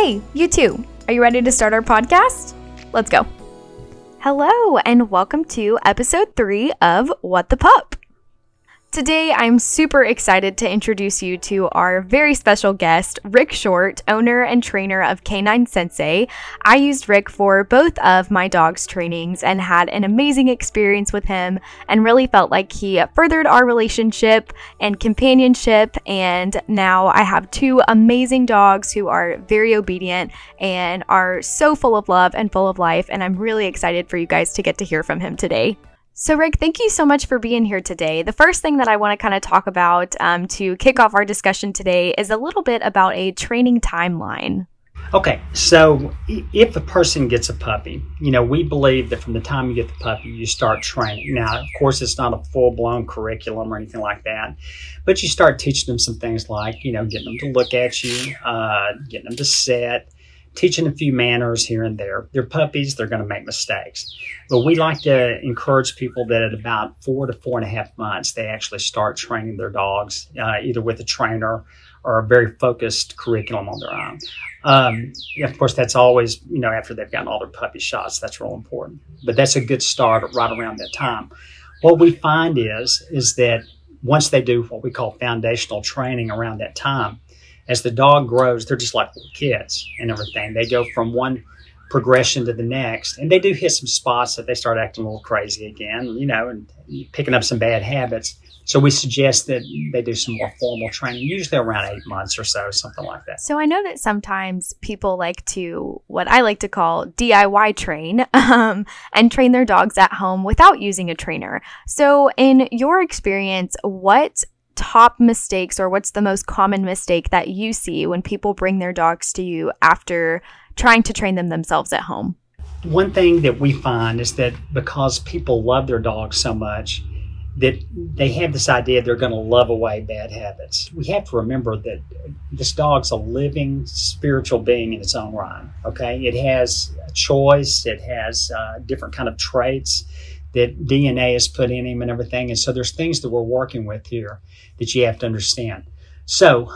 Hey, you too. Are you ready to start our podcast? Let's go. Hello, and welcome to episode three of What the Pup. Today, I'm super excited to introduce you to our very special guest, Rick Short, owner and trainer of K9 Sensei. I used Rick for both of my dog's trainings and had an amazing experience with him, and really felt like he furthered our relationship and companionship. And now I have two amazing dogs who are very obedient and are so full of love and full of life. And I'm really excited for you guys to get to hear from him today. So, Rick, thank you so much for being here today. The first thing that I want to kind of talk about um, to kick off our discussion today is a little bit about a training timeline. Okay, so if a person gets a puppy, you know, we believe that from the time you get the puppy, you start training. Now, of course, it's not a full blown curriculum or anything like that, but you start teaching them some things like, you know, getting them to look at you, uh, getting them to sit, teaching a few manners here and there. They're puppies, they're going to make mistakes. But we like to encourage people that at about four to four and a half months, they actually start training their dogs, uh, either with a trainer or a very focused curriculum on their own. Um, of course, that's always, you know, after they've gotten all their puppy shots, that's real important. But that's a good start right around that time. What we find is, is that once they do what we call foundational training around that time, as the dog grows, they're just like little kids and everything. They go from one progression to the next, and they do hit some spots that they start acting a little crazy again, you know, and picking up some bad habits. So we suggest that they do some more formal training, usually around eight months or so, something like that. So I know that sometimes people like to what I like to call DIY train um, and train their dogs at home without using a trainer. So in your experience, what top mistakes or what's the most common mistake that you see when people bring their dogs to you after trying to train them themselves at home? One thing that we find is that because people love their dogs so much, that they have this idea they're going to love away bad habits. We have to remember that this dog's a living spiritual being in its own right. Okay, it has a choice. It has uh, different kind of traits that DNA is put in him and everything. And so there's things that we're working with here that you have to understand. So,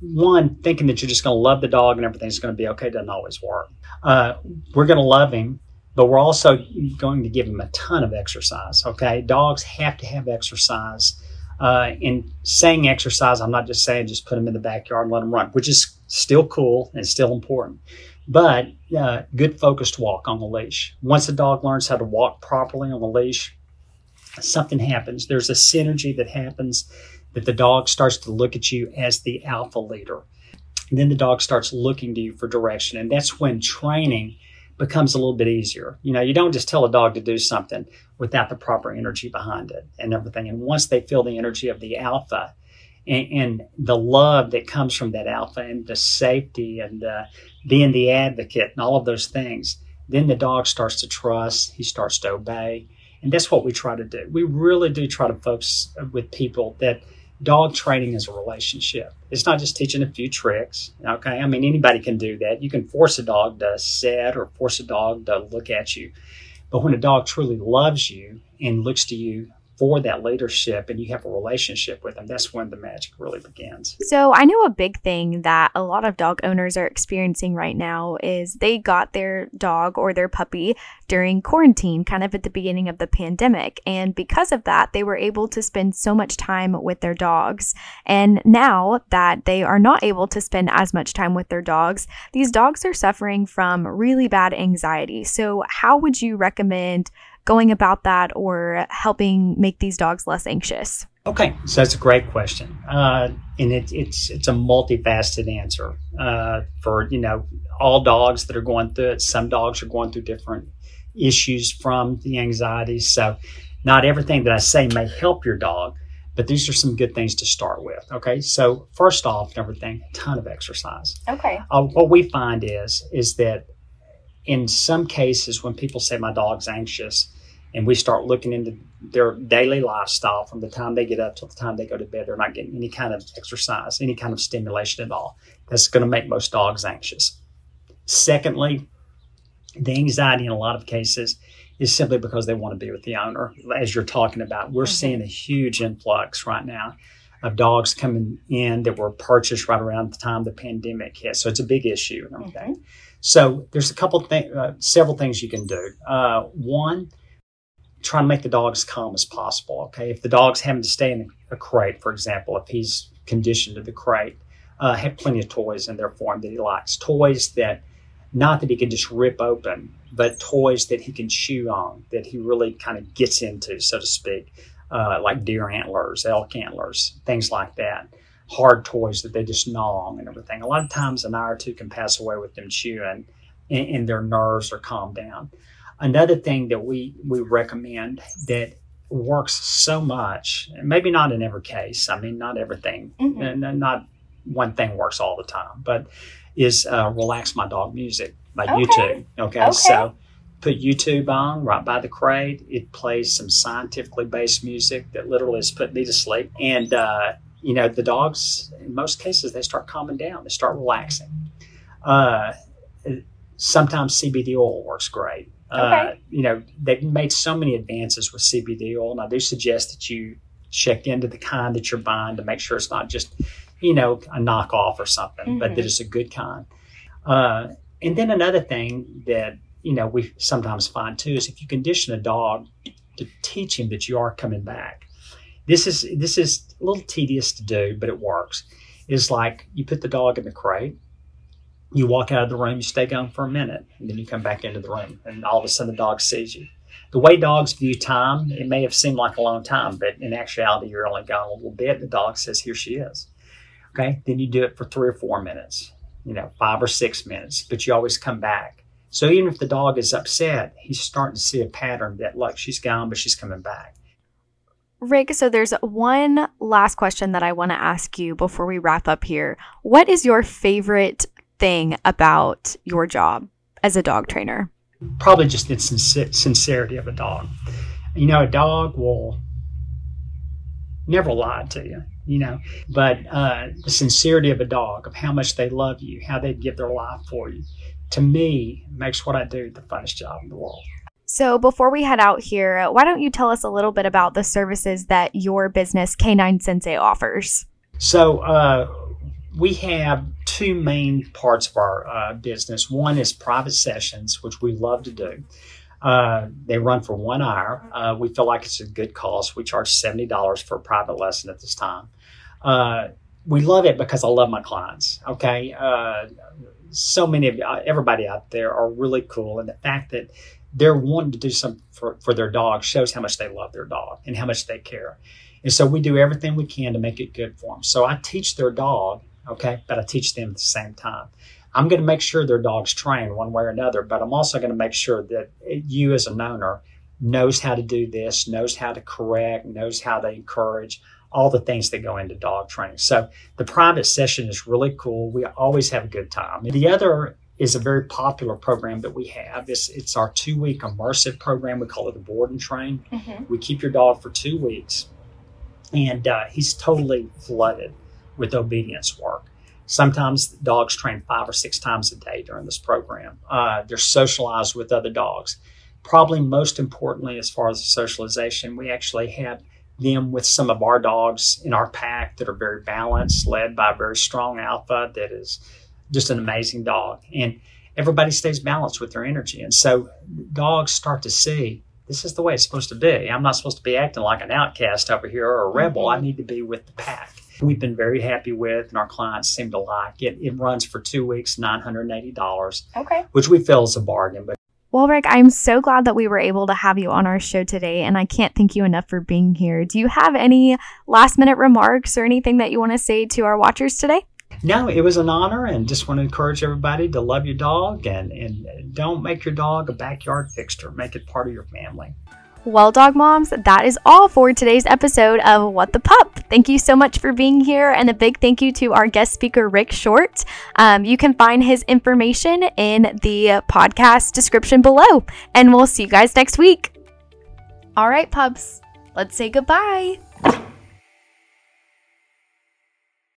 one, thinking that you're just going to love the dog and everything's going to be okay doesn't always work. Uh, we're going to love him, but we're also going to give him a ton of exercise. Okay, dogs have to have exercise. Uh, in saying exercise, I'm not just saying just put them in the backyard and let them run, which is still cool and still important. But uh, good focused walk on the leash. Once a dog learns how to walk properly on the leash, something happens. There's a synergy that happens that the dog starts to look at you as the alpha leader. And then the dog starts looking to you for direction. And that's when training becomes a little bit easier. You know, you don't just tell a dog to do something without the proper energy behind it and everything. And once they feel the energy of the alpha and, and the love that comes from that alpha and the safety and uh, being the advocate and all of those things, then the dog starts to trust, he starts to obey. And that's what we try to do. We really do try to focus with people that – dog training is a relationship. It's not just teaching a few tricks. Okay. I mean, anybody can do that. You can force a dog to sit or force a dog to look at you. But when a dog truly loves you and looks to you for that leadership and you have a relationship with them, that's when the magic really begins. So, I know a big thing that a lot of dog owners are experiencing right now is they got their dog or their puppy during quarantine, kind of at the beginning of the pandemic. And because of that, they were able to spend so much time with their dogs. And now that they are not able to spend as much time with their dogs, these dogs are suffering from really bad anxiety. So, how would you recommend? Going about that or helping make these dogs less anxious? Okay, so that's a great question, uh, and it, it's it's a multifaceted answer uh, for you know all dogs that are going through it. Some dogs are going through different issues from the anxiety, so not everything that I say may help your dog, but these are some good things to start with. Okay, so first off, everything a ton of exercise. Okay, uh, what we find is is that in some cases when people say my dog's anxious and we start looking into their daily lifestyle from the time they get up till the time they go to bed. They're not getting any kind of exercise, any kind of stimulation at all. That's going to make most dogs anxious. Secondly, the anxiety in a lot of cases is simply because they want to be with the owner. As you're talking about, we're mm-hmm. seeing a huge influx right now of dogs coming in that were purchased right around the time the pandemic hit. So it's a big issue and everything. Mhm. So there's a couple things, uh, several things you can do. Uh, one, try to make the dog as calm as possible. Okay, if the dog's having to stay in a crate, for example, if he's conditioned to the crate, uh, have plenty of toys in there for him that he likes. Toys that not that he can just rip open, but toys that he can chew on, that he really kind of gets into, so to speak, uh, like deer antlers, elk antlers, things like that. Hard toys that they just gnaw on and everything. A lot of times, an hour or two can pass away with them chewing, and, and their nerves are calmed down. Another thing that we we recommend that works so much, maybe not in every case. I mean, not everything, Mhm. and and not one thing works all the time, but is uh, relax my dog music by Okay. YouTube. Okay? Okay. so put YouTube on right by the crate. It plays some scientifically based music that literally has put me to sleep, and uh, you know the dogs in most cases they start calming down, they start relaxing. Uh, sometimes CBD oil works great. Uh, Okay. you know, they've made so many advances with CBD oil, and I do suggest that you check into the kind that you're buying to make sure it's not just, you know, a knockoff or something, but Mhm. that it's a good kind. Uh, and then another thing that, you know, we sometimes find too is if you condition a dog to teach him that you are coming back. This is this is a little tedious to do, but it works. Is like you put the dog in the crate, you walk out of the room, you stay gone for a minute, and then you come back into the room, and all of a sudden the dog sees you. The way dogs view time, it may have seemed like a long time, but in actuality, you're only gone a little bit. The dog says, "Here she is." Okay, then you do it for three or four minutes, you know, five or six minutes, but you always come back. So even if the dog is upset, he's starting to see a pattern that, look, she's gone, but she's coming back. Rick, so there's one last question that I want to ask you before we wrap up here. What is your favorite thing about your job as a dog trainer? probably just the sincerity of a dog. You know, a dog will never lie to you, you know, but uh, the sincerity of a dog, of how much they love you, how they give their life for you, to me makes what I do the funnest job in the world. So, before we head out here, why don't you tell us a little bit about the services that your business K9 Sensei offers? So uh, we have two main parts of our uh, business. One is private sessions, which we love to do. Uh, they run for one hour. Uh, we feel like it's a good cost. We charge seventy dollars for a private lesson at this time. Uh, we love it because I love my clients. Okay, uh, so many of uh, everybody out there are really cool, and the fact that they're wanting to do something for, for their dog shows how much they love their dog and how much they care. And so we do everything we can to make it good for them. So I teach their dog, okay, but I teach them at the same time. I'm going to make sure their dog's trained one way or another, but I'm also going to make sure that you, as an owner, knows how to do this, knows how to correct, knows how to encourage, all the things that go into dog training. So the private session is really cool. We always have a good time. The other is a very popular program that we have. It's, it's our two week immersive program. We call it the Board and Train. We keep your dog for two weeks, and uh, he's totally flooded with obedience work. Sometimes dogs train five or six times a day during this program. Uh, they're socialized with other dogs. Probably most importantly, as far as the socialization, we actually have them with some of our dogs in our pack that are very balanced, led by a very strong alpha that is just an amazing dog. And everybody stays balanced with their energy. And so dogs start to see this is the way it's supposed to be. I'm not supposed to be acting like an outcast over here or a rebel. I need to be with the pack. We've been very happy with, and our clients seem to like it. It runs for two weeks, $980, Okay. which we feel is a bargain. But Well, Rick, I'm so glad that we were able to have you on our show today, and I can't thank you enough for being here. Do you have any last minute remarks or anything that you want to say to our watchers today? no, it was an honor, and just want to encourage everybody to love your dog and, and don't make your dog a backyard fixture. Make it part of your family. Well, dog moms, that is all for today's episode of What the Pup. Thank you so much for being here, and a big thank you to our guest speaker, Rick Short. Um, you can find his information in the podcast description below, and we'll see you guys next week. All right, pups, let's say goodbye.